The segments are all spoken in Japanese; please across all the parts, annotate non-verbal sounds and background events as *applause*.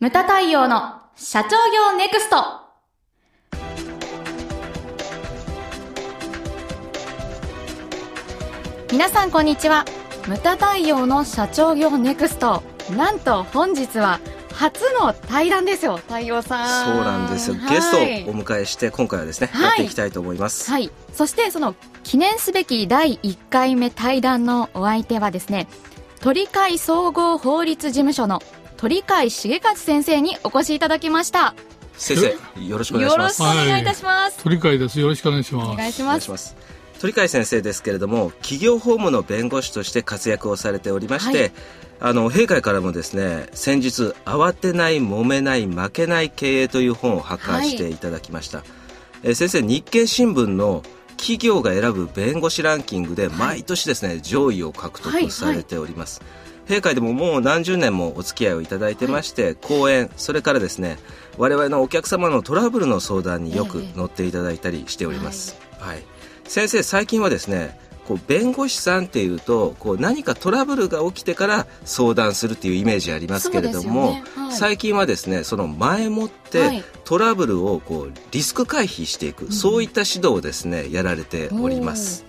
ムタ太陽の社長業ネクスト。皆さんこんにちは。ムタ太陽の社長業ネクスト。なんと本日は初の対談ですよ太陽さん。そうなんですよ、はい、ゲストをお迎えして今回はですね、はい、やっていきたいと思います。はい。そしてその記念すべき第1回目対談のお相手はですね鳥海総合法律事務所の鳥海重勝先生にお越しいただきました。先生よろしくお願いします。よろしくお願いいたします、はい、鳥海です。よろしくお願いします。お願いします。鳥海先生ですけれども企業法務の弁護士として活躍をされておりまして、はい、あの閉会からもですね先日「慌てない揉めない負けない経営」という本を発刊していただきました、はい、え先生日経新聞の企業が選ぶ弁護士ランキングで毎年ですね、上位を獲得されております、閉会でももう何十年もお付き合いをいただいてまして、はい、講演それからですね我々のお客様のトラブルの相談によく乗っていただいたりしております、はい、はい、先生最近はですねこう弁護士さんっていうとこう何かトラブルが起きてから相談するっていうイメージありますけれども、ね。はい、最近はですねその前もってトラブルをこうリスク回避していく、はい、そういった指導をですねやられております。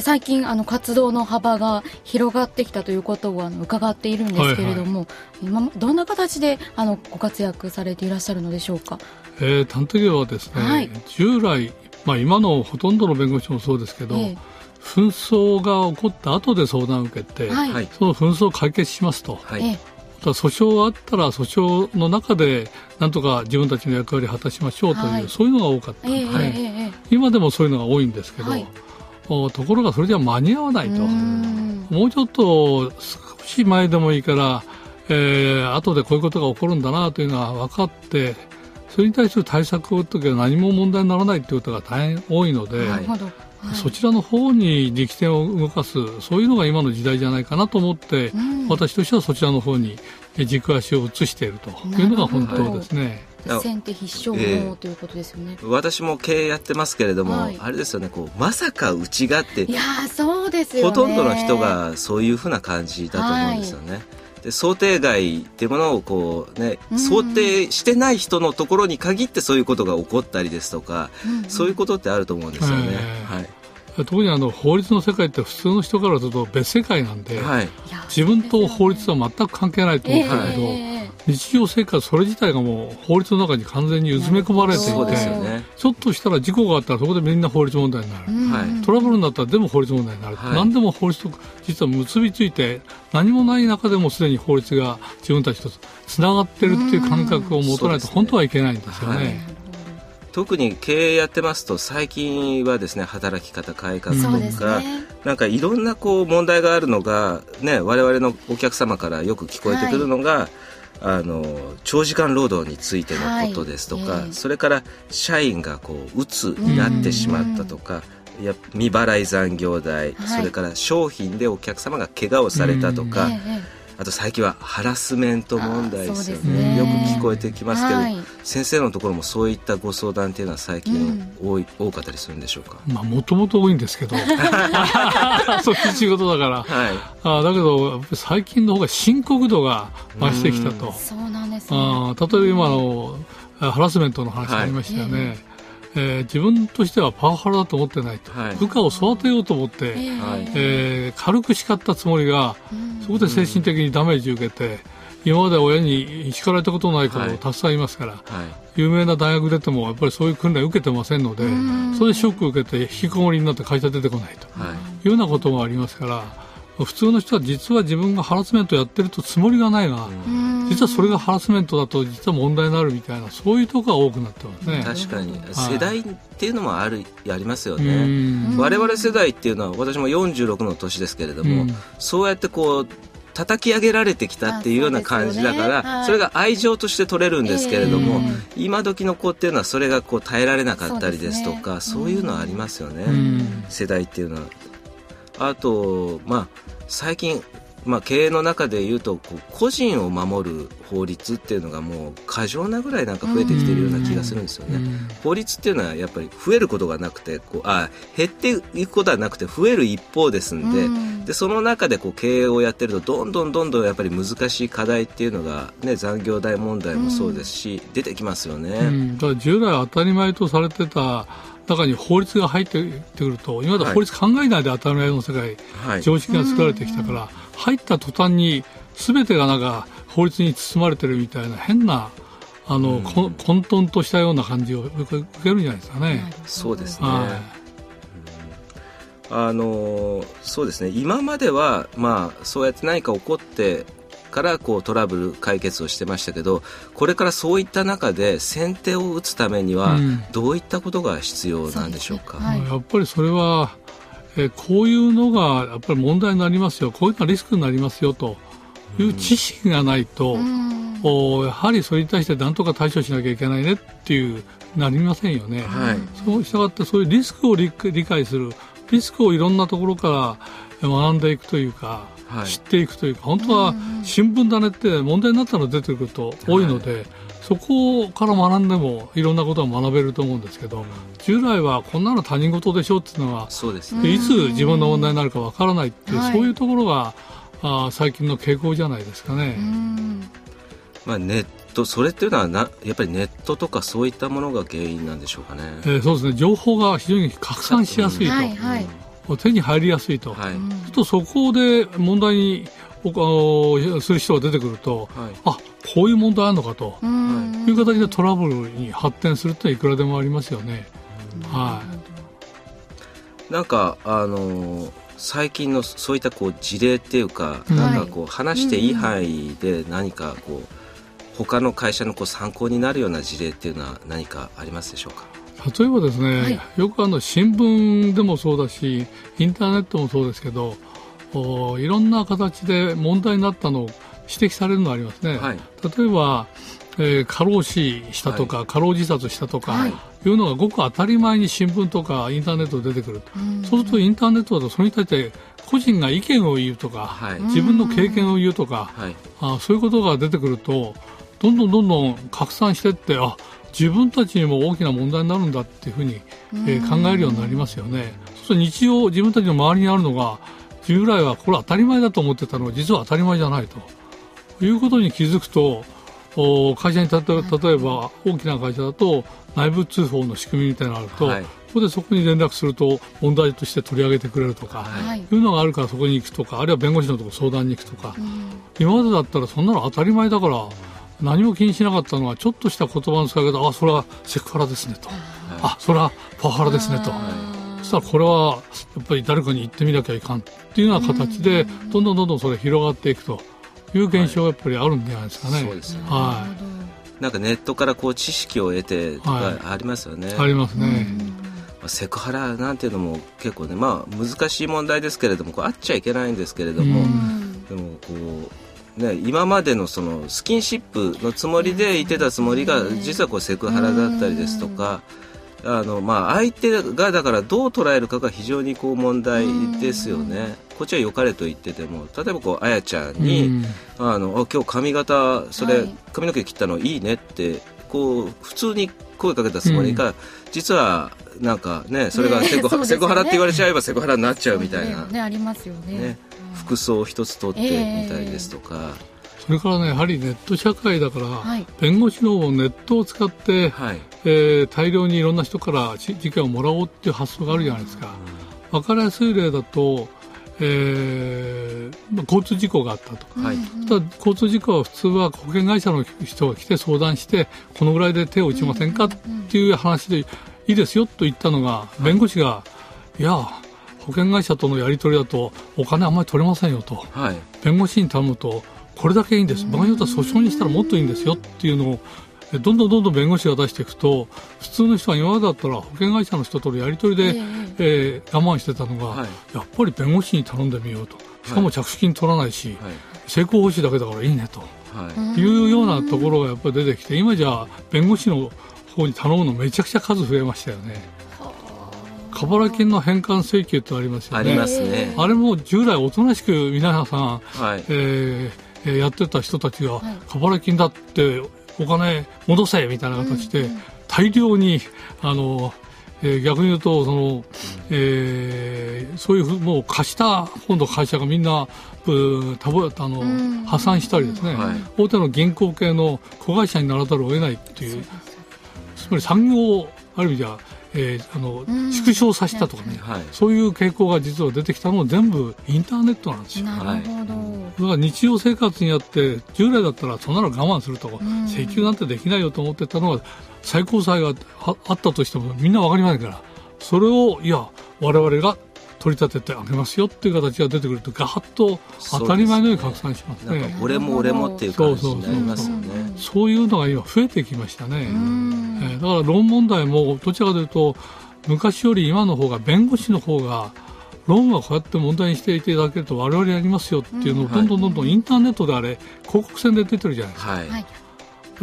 最近あの活動の幅が広がってきたということをあの伺っているんですけれども、はいはい、今どんな形であのご活躍されていらっしゃるのでしょうか、えー、探偵業はですね、はい、従来、まあ、今のほとんどの弁護士もそうですけど、えー、紛争が起こった後で相談を受けて、はい、その紛争を解決しますと。はい。訴訟があったら訴訟の中でなんとか自分たちの役割を果たしましょうという、はい、そういうのが多かったので、えーえー、今でもそういうのが多いんですけど、はい、ところがそれじゃ間に合わないと。もうちょっと少し前でもいいから、えー、後でこういうことが起こるんだなというのが分かってそれに対する対策を打っとけば何も問題にならないということが大変多いので、はい、そちらの方に力点を動かすそういうのが今の時代じゃないかなと思って、うん、私としてはそちらの方に軸足を移しているというのが本当ですね。先手必勝法ということですよね、えー、私も経営やってますけれども、はい、あれですよねこうまさかうちがっていやそうですよ、ね、ほとんどの人がそういうふうな感じだと思うんですよね。はいで想定外っていうものをこうね、想定してない人のところに限ってそういうことが起こったりですとか、うんうん、そういうことってあると思うんですよね。はい、特にあの法律の世界って普通の人からすると別世界なんで、はい、自分と法律は全く関係ないと思うんだけど、えー、日常生活それ自体がもう法律の中に完全にうずめ込まれていて、ね、ちょっとしたら事故があったらそこでみんな法律問題になる、はい、トラブルになったらでも法律問題になる、はい、何でも法律と実は結びついて何もない中でもすでに法律が自分たちとつながってるっていう感覚を持たないと本当はいけないんですよね。特に経営やってますと最近はですね働き方改革とか、ね、なんかいろんなこう問題があるのがね我々のお客様からよく聞こえてくるのが、はい、あの長時間労働についてのことですとか、はい、それから社員がこう鬱になってしまったとか。いや未払い残業代、はい、それから商品でお客様が怪我をされたとか、あと最近はハラスメント問題ですよね、ね、よく聞こえてきますけど、はい、先生のところもそういったご相談っていうのは最近多い、うん、多かったりするんでしょうか？まあもともと多いんですけど。*laughs* そういう仕事だから、はい、あだけど最近の方が深刻度が増してきたと、そうなんです、ね、あ例えば今のハラスメントの話ありましたよね、はいえー、自分としてはパワハラだと思ってないと、はい、部下を育てようと思って、えー、軽く叱ったつもりが、そこで精神的にダメージを受けて、今まで親に叱られたことない子もたくさんいますから、はい。はい、有名な大学出てもやっぱりそういう訓練を受けてませんので、それでショックを受けて引きこもりになって会社出てこないというようなこともありますから。普通の人は実は自分がハラスメントやってるとつもりがないが、実はそれがハラスメントだと実は問題になるみたいなそういうところが多くなってますね。確かに、世代っていうのもあるありますよね。我々世代っていうのは私も46の年ですけれども、そうやってこう叩き上げられてきたっていうような感じだから、そ、ね。はい、それが愛情として取れるんですけれども、えー、今時の子っていうのはそれがこう耐えられなかったりですとかそう、ね,、いうのはありますよね、世代っていうのは。あと、まあ、最近まあ、経営の中でいうとこう個人を守る法律っていうのがもう過剰なぐらいなんか増えてきているような気がするんですよね。法律っていうのはやっぱり増えることがなくてこうあ減っていくことはなくて増える一方ですんで,、でその中でこう経営をやってるとどんどんどんどんやっぱり難しい課題っていうのが、ね、残業代問題もそうですし、出てきますよね。だから従来当たり前とされてた中に法律が入ってくると今まで法律考えないで当たり前の世界、はい、常識が作られてきたから、入った途端に全てがなんか法律に包まれてるみたいな変なあの、うん、混沌としたような感じを受けるんじゃないですかね。そうですね、はい。あのそうですね。今までは、まあ、そうやって何か起こってからこうトラブル解決をしてましたけどこれからそういった中で先手を打つためにはどういったことが必要なんでしょうか、うんはい、やっぱりそれはえこういうのがやっぱり問題になりますよ。こういうのはリスクになりますよという知識がないと、うん、おやはりそれに対して何とか対処しなきゃいけないねっていうなりませんよね。はい、そうしたがってそういうリスクを理解するリスクをいろんなところから学んでいくというか、はい、知っていくというか本当は新聞だねって問題になったの出てくると多いので、はい、そこから学んでもいろんなことが学べると思うんですけど、従来はこんなの他人事でしょっていうのはそうです、ね、いつ自分の問題になるかわからないっていう、はい、そういうところがあ最近の傾向じゃないですかね。まあ、ネットそれっていうのはなやっぱりネットとかそういったものが原因なんでしょうかね。えー、そうですね。情報が非常に拡散しやすいと。はいはい。手に入りやすいと、はい、とそこで問題にする人が出てくると、はい、あこういう問題あるのかと。いう形でトラブルに発展するっていくらでもありますよね。はい、なんかあの最近のそういったこう事例っていうか、なんかこう話していい範囲で何かこう他の会社のこう参考になるような事例っていうのは何かありますでしょうか？例えばですね、はい、よくあの新聞でもそうだしインターネットもそうですけどいろんな形で問題になったのを指摘されるのがありますね、はい、例えば、えー、過労死したとか、はい、過労自殺したとか、はい、いうのがごく当たり前に新聞とかインターネットで出てくる、そうするとインターネットだとそれに対して個人が意見を言うとか、自分の経験を言うとか、あそういうことが出てくるとどんどんどんどん拡散していってあ自分たちにも大きな問題になるんだっていうふうに、えー、考えるようになりますよね。そうすると日常自分たちの周りにあるのが従来はこれ当たり前だと思ってたのが実は当たり前じゃないということに気づくと会社に例えば大きな会社だと内部通報の仕組みみたいなのがあると、はい、ここでそこに連絡すると問題として取り上げてくれるとか、はい、いうのがあるからそこに行くとかあるいは弁護士のところ相談に行くとか、うん、今までだったらそんなの当たり前だから何も気にしなかったのはちょっとした言葉の使い方あそれはセクハラですねと、はい、あそれはパワハラですねと。そしたらこれはやっぱり誰かに言ってみなきゃいかんっていうような形でどんどんどんどんそれ広がっていくという現象がやっぱりあるんじゃないですかね。はい、そうですねはいなんかネットからこう知識を得てとかありますよね。はい、ありますね。セクハラなんていうのも結構ね、まあ難しい問題ですけれども、こうあっちゃいけないんですけれども、でもこう、ね、今までのそのスキンシップのつもりでいてたつもりが、実はこうセクハラだったりですとか、あのまあ、相手がだからどう捉えるかが非常にこう問題ですよね。こっちは良かれと言ってても例えばこうあやちゃんに、あの今日髪型それ、髪の毛切ったのいいねってこう普通に声かけたつもりが、実はなんかねそれがセク,、ね、セクハラって言われちゃえばセクハラになっちゃうみたいな、ね。ありますよね。服装一つ取ってみたりですとか。それからねやはりネット社会だから、はい、弁護士のネットを使って、はい、えー、大量にいろんな人から事件をもらおうっていう発想があるじゃないですか。分かりやすい例だと、えーまあ、交通事故があったと、はい、ただ交通事故は普通は保険会社の人が来て相談してこのぐらいで手を打ちませんかっていう話でいいですよと言ったのが弁護士が、いや保険会社とのやり取りだとお金あんまり取れませんよと、はい、弁護士に頼むとこれだけいいんです。場合によっては訴訟にしたらもっといいんですよっていうのをどんどんどんどん弁護士が出していくと普通の人は今までだったら保険会社の人とのやり取りで、えー、えー、我慢してたのが、はい、やっぱり弁護士に頼んでみようと。しかも着手金取らないし、はい、成功報酬だけだからいいねと、はい、いうようなところがやっぱり出てきて今じゃ弁護士の方に頼むのめちゃくちゃ数増えましたよね。過払金の返還請求ってありますよね。ありますね。あれも従来おとなしく皆さん、はい、えー、やってた人たちが、過払金だってお金戻せみたいな形で、大量に、あの、えー、逆に言うとその、えー、そういうふもう貸した方の会社がみんなたぼあの破産したりですね、はい、大手の銀行系の子会社にならざるを得ないっていう。つまり産業ある意味では、えー、あの縮小させたとかね、はい、そういう傾向が実は出てきたのも全部インターネットなんですよ。なるほど、だから日常生活にあって従来だったらそんなの我慢するとか、請求なんてできないよと思ってたのが最高裁があったとしてもみんな分かりませんから。それをいや我々が取り立ててあげますよっていう形が出てくるとガハッと当たり前のように拡散しますね。すね俺も俺もっていう感じになりますよね。そういうのが今増えてきましたね。えー、だから論問題もどちらかというと昔より今の方が弁護士の方が論はこうやって問題にしていただけると我々やりますよっていうのをどんどんどんどんインターネットであれ広告戦で出てるじゃないですか。はい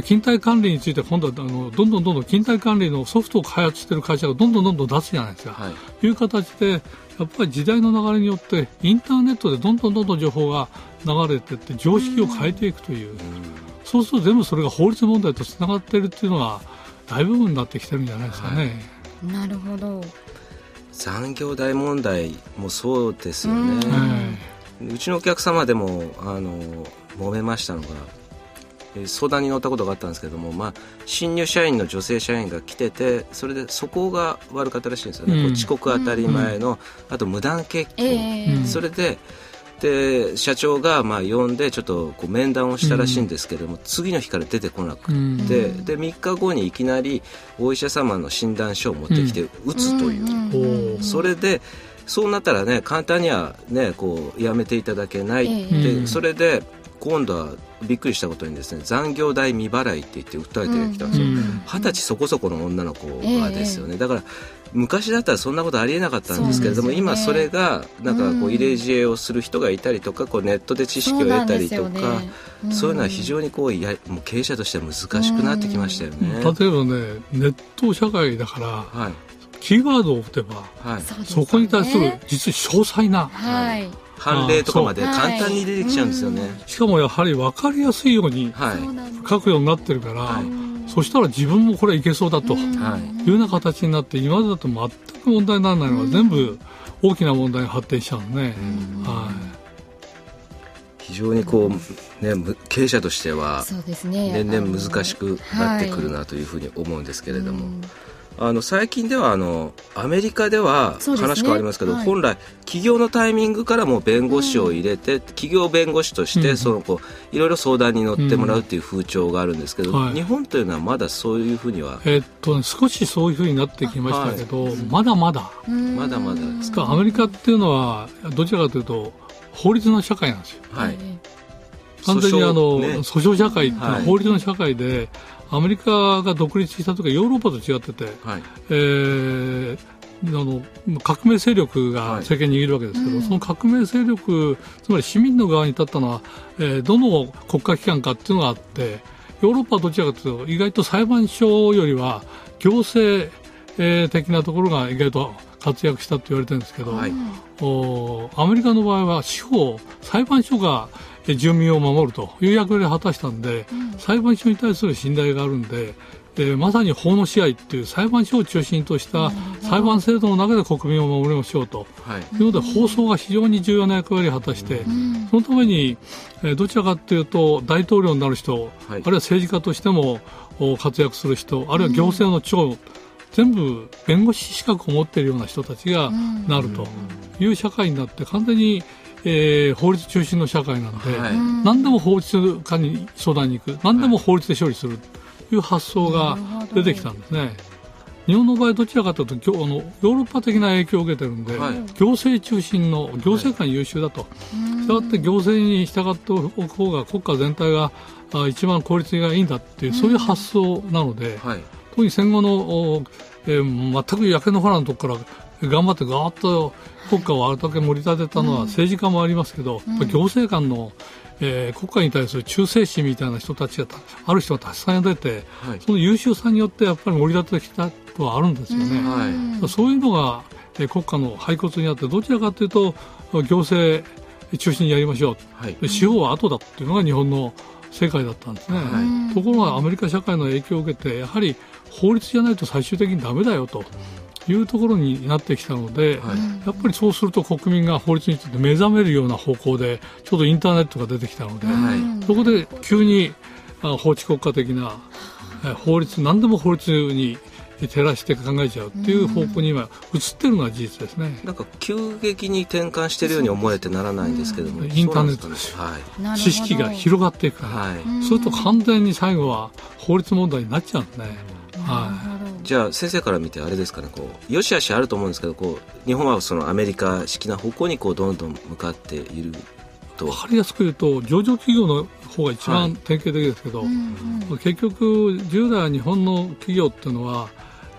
勤怠管理について今度はあのどんどんどんどん勤怠管理のソフトを開発している会社がどんどんどんどん出すじゃないですか。はい、いう形でやっぱり時代の流れによってインターネットでどんどんどんどん情報が流れていって常識を変えていくという、うそうすると全部それが法律問題とつながっているっていうのは大部分になってきてるんじゃないですかね。はい、なるほど。残業代問題もそうですよね、うちのお客様でもあの揉めましたのが相談に乗ったことがあったんですけども、まあ、新入社員の女性社員が来ててそれでそこが悪かったらしいんですよね、うん、遅刻当たり前の、うん、あと無断欠勤、えー、それでで社長がまあ呼んでちょっとこう面談をしたらしいんですけども、うん、次の日から出てこなくて、で3日後にいきなりお医者様の診断書を持ってきて打つという、それでそうなったらね簡単にはねこうやめていただけない、えー、でそれで今度はびっくりしたことにですね残業代未払いって言って訴えてきたんですよ。二十、歳そこそこの女の子がですよね、だから昔だったらそんなことありえなかったんですけれども、ね、今それがなんかこう入れ知恵をする人がいたりとかこうネットで知識を得たりとかそう,、いうのは非常にこうやもう経営者としては難しくなってきましたよね。例えばねネット社会だから、はい、キーワードを打てば、はい、そこに対する実に詳細な、はい判例とかまで簡単に出てきちゃうんですよね、しかもやはり分かりやすいように書くようになってるから、はい、そしたら自分もこれいけそうだとい。うような形になって今までだと全く問題にならないのが全部大きな問題に発展しちゃうね、はい、非常にこう、ね、経営者としては年々難しくなってくるなというふうに思うんですけれども。あの最近ではあのアメリカでは話変わりますけど、ねはい、本来企業のタイミングからも弁護士を入れて、うん、企業弁護士として、そのこういろいろ相談に乗ってもらうっていう風潮があるんですけど、うんはい、日本というのはまだそういうふうには、えー、っと少しそういうふうになってきましたけど、はい、まだまだ。まだまだ。ですかアメリカっていうのはどちらかというと法律の社会なんですよ。はい。完全にあの、ね、訴訟社会って法律の社会で、アメリカが独立した時はヨーロッパと違ってて、はい、えー、あの革命勢力が政権に握るわけですけど、はい、その革命勢力つまり市民の側に立ったのは、えー、どの国家機関かっていうのがあってヨーロッパはどちらかというと意外と裁判所よりは行政、えー、的なところが意外と活躍したと言われてるんですけど、はい、おアメリカの場合は司法裁判所が住民を守るという役割を果たしたんで、うん、裁判所に対する信頼があるんで、えー、まさに法の支配っていう裁判所を中心とした裁判制度の中で国民を守りましょうと、はい、いうので放送が非常に重要な役割を果たして、うん、そのために、えー、どちらかというと大統領になる人、はい、あるいは政治家としても活躍する人あるいは行政の長、うん全部弁護士資格を持っているような人たちがなるという社会になって完全にえー、法律中心の社会なので、はい、何でも法律家に相談に行く何でも法律で処理するという発想が出てきたんですね。日本の場合どちらかというとあのヨーロッパ的な影響を受けてるんで、はい、行政中心の行政官優秀だと、したがって行政に従っておく方が国家全体があ一番効率がいいんだっていう、そういう発想なので、はい、特に戦後の、えー、全く焼け野原のところから頑張ってガーッと国家をあれだけ盛り立てたのは政治家もありますけど、うん、行政官の、えー、国家に対する忠誠心みたいな人たちがある人がたくさん出て、はい、その優秀さによってやっぱり盛り立ててきたとはあるんですよね。はい、そういうのが国家の廃骨にあってどちらかというと行政中心にやりましょう、はい、司法は後だっていうのが日本の世界だったんですね、はい、ところがアメリカ社会の影響を受けてやはり法律じゃないと最終的にだめだよと。いうところになってきたので、はい、やっぱりそうすると国民が法律について目覚めるような方向でちょうどインターネットが出てきたので、はい、そこで急に法治国家的な法律何でも法律に照らして考えちゃうっていう方向に今移ってるのは事実ですね。なんか急激に転換しているように思えてならないんですけども、インターネットです。はい。知識が広がっていくから、はい、それと完全に最後は法律問題になっちゃうんですね。はい。じゃあ先生から見てあれですかねこうよしあしあると思うんですけどこう日本はそのアメリカ式な方向にこうどんどん向かっていると。分かりやすく言うと上場企業の方が一番典型的ですけど、はい、結局従来日本の企業っていうのは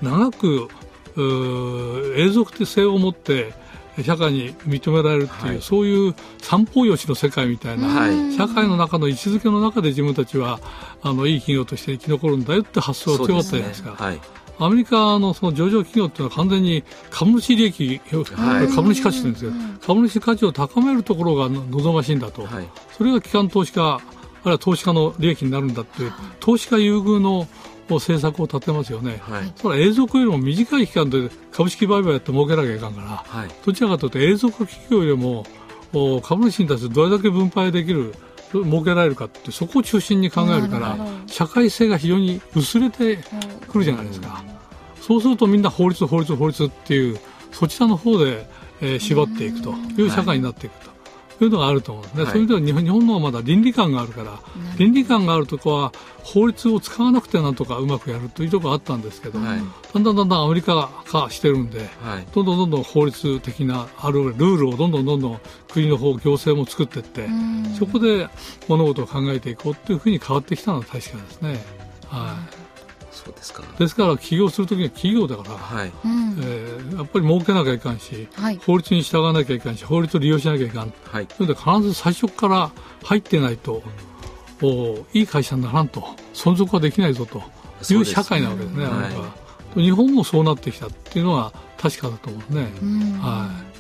長く永続性を持って社会に認められるっていう、はい、そういう三方よしの世界みたいな、はい、社会の中の位置づけの中で自分たちはあのいい企業として生き残るんだよって発想が強かったじゃないですか。アメリカのその上場企業っていうのは完全に株主利益、株主価値というんですけど、株主価値を高めるところが望ましいんだと、それが機関投資家、あるいは投資家の利益になるんだっていう、投資家優遇の政策を立てますよね、はい、それは永続よりも短い期間で株式売買やって儲けなきゃいかんから、はい、どちらかというと永続企業よりも株主に対してどれだけ分配できる儲けられるかってそこを中心に考えるから社会性が非常に薄れてくるじゃないですか、そうするとみんな法律法律法律っていうそちらの方で、えー、縛っていくという社会になっていくと。いうのがあると思うんですね、はい、そういう意味では日本のはまだ倫理観があるから倫理観があるとこは法律を使わなくてなんとかうまくやるというところがあったんですけど、はい、だんだんだんだんアメリカ化してるんで、はい、どんどんどんどん法律的なあるルールをどんどんどんどん国の方行政も作っていってそこで物事を考えていこうというふうに変わってきたのは確かですね。はいそうですか。ですから起業するときには企業だから、はい。えー、やっぱり儲けなきゃいかんし、はい、法律に従わなきゃいかんし法律を利用しなきゃいかん、はい、それで必ず最初から入ってないと、うん、おいい会社にならんと存続はできないぞという社会なわけですね、は。い、日本もそうなってきたっていうのは確かだと思うね。うん、はい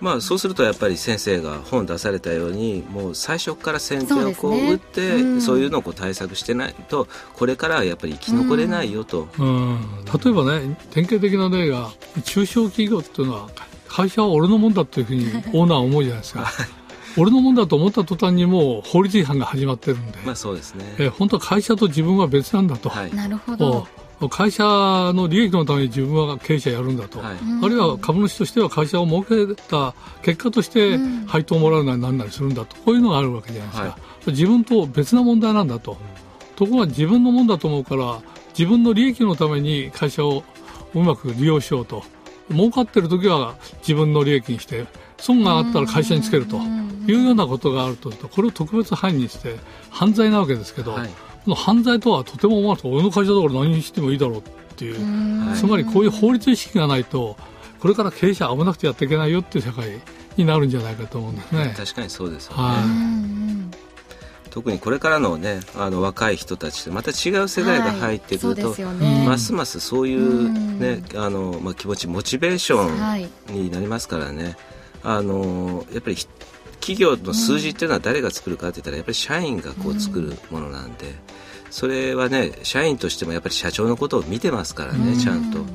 まあ、そうするとやっぱり先生が本出されたようにもう最初から先手をこう打って、そう、ねうん、いうのをこう対策してないとこれからはやっぱり生き残れないよと、うん、例えばね典型的な例が中小企業っていうのは会社は俺のもんだというふうに *laughs* オーナーは思うじゃないですか。俺のもんだと思った途端にもう法律違反が始まってるんで、まあそうですね、え本当は会社と自分は別なんだと、はい、なるほど会社の利益のために自分は経営者やるんだと、はい、あるいは株主としては会社を設けた結果として配当をもらうなりなんなりするんだと。こういうのがあるわけじゃないですか、はい、自分と別な問題なんだと。ところが自分のもんだと思うから自分の利益のために会社をうまく利用しようと。儲かってる時は自分の利益にして損があったら会社につけると。いうようなことがあるとこれを特別犯にして犯罪なわけですけど、はいの犯罪とはとても思わなくて俺の会社だから何にしてもいいだろうっていうつまりこういう法律意識がないとこれから経営者危なくてやっていけないよっていう社会になるんじゃないかと思うんですね。確かにそうですよね、はい。特にこれからのねあの若い人たちとまた違う世代が入ってくると、はい。ね、ますますそういうね、うあのまあ、気持ちモチベーションになりますからね、はい、あのやっぱり企業の数字っていうのは誰が作るかって言ったらやっぱり社員がこう作るものなんで、それはね社員としてもやっぱり社長のことを見てますからね、ちゃんと、うん、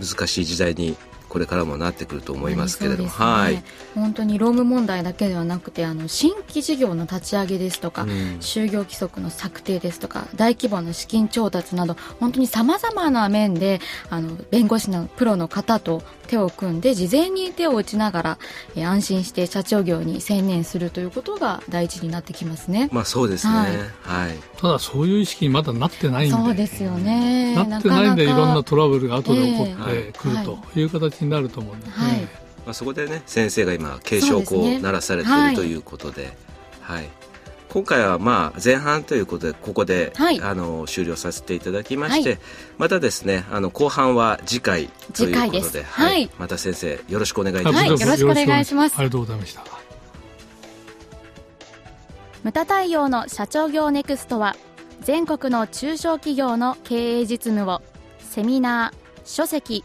難しい時代にこれからもなってくると思いますけれども、ね、はい、本当に労務問題だけではなくてあの新規事業の立ち上げですとか、うん、就業規則の策定ですとか大規模な資金調達など本当にさまざまな面であの弁護士のプロの方と手を組んで事前に手を打ちながら、え安心して社長業に専念するということが大事になってきますね。まあそうですね、はい、はい、ただそういう意識にまだなってないんで。そうですよね。なってないんでいろんなトラブルが後で起こってくるとい。う形になると思うんで。すね。はい、まあ、そこでね先生が今警鐘をこう鳴らされているということで、はい、今回はまあ前半ということでここで、はい、あの終了させていただきまして、はい、またですねあの後半は次回ということで、はい、また先生よろしくお願いいたします、よろしくお願いします。ありがとうございました。ムタ対応の社長業ネクストは全国の中小企業の経営実務をセミナー書籍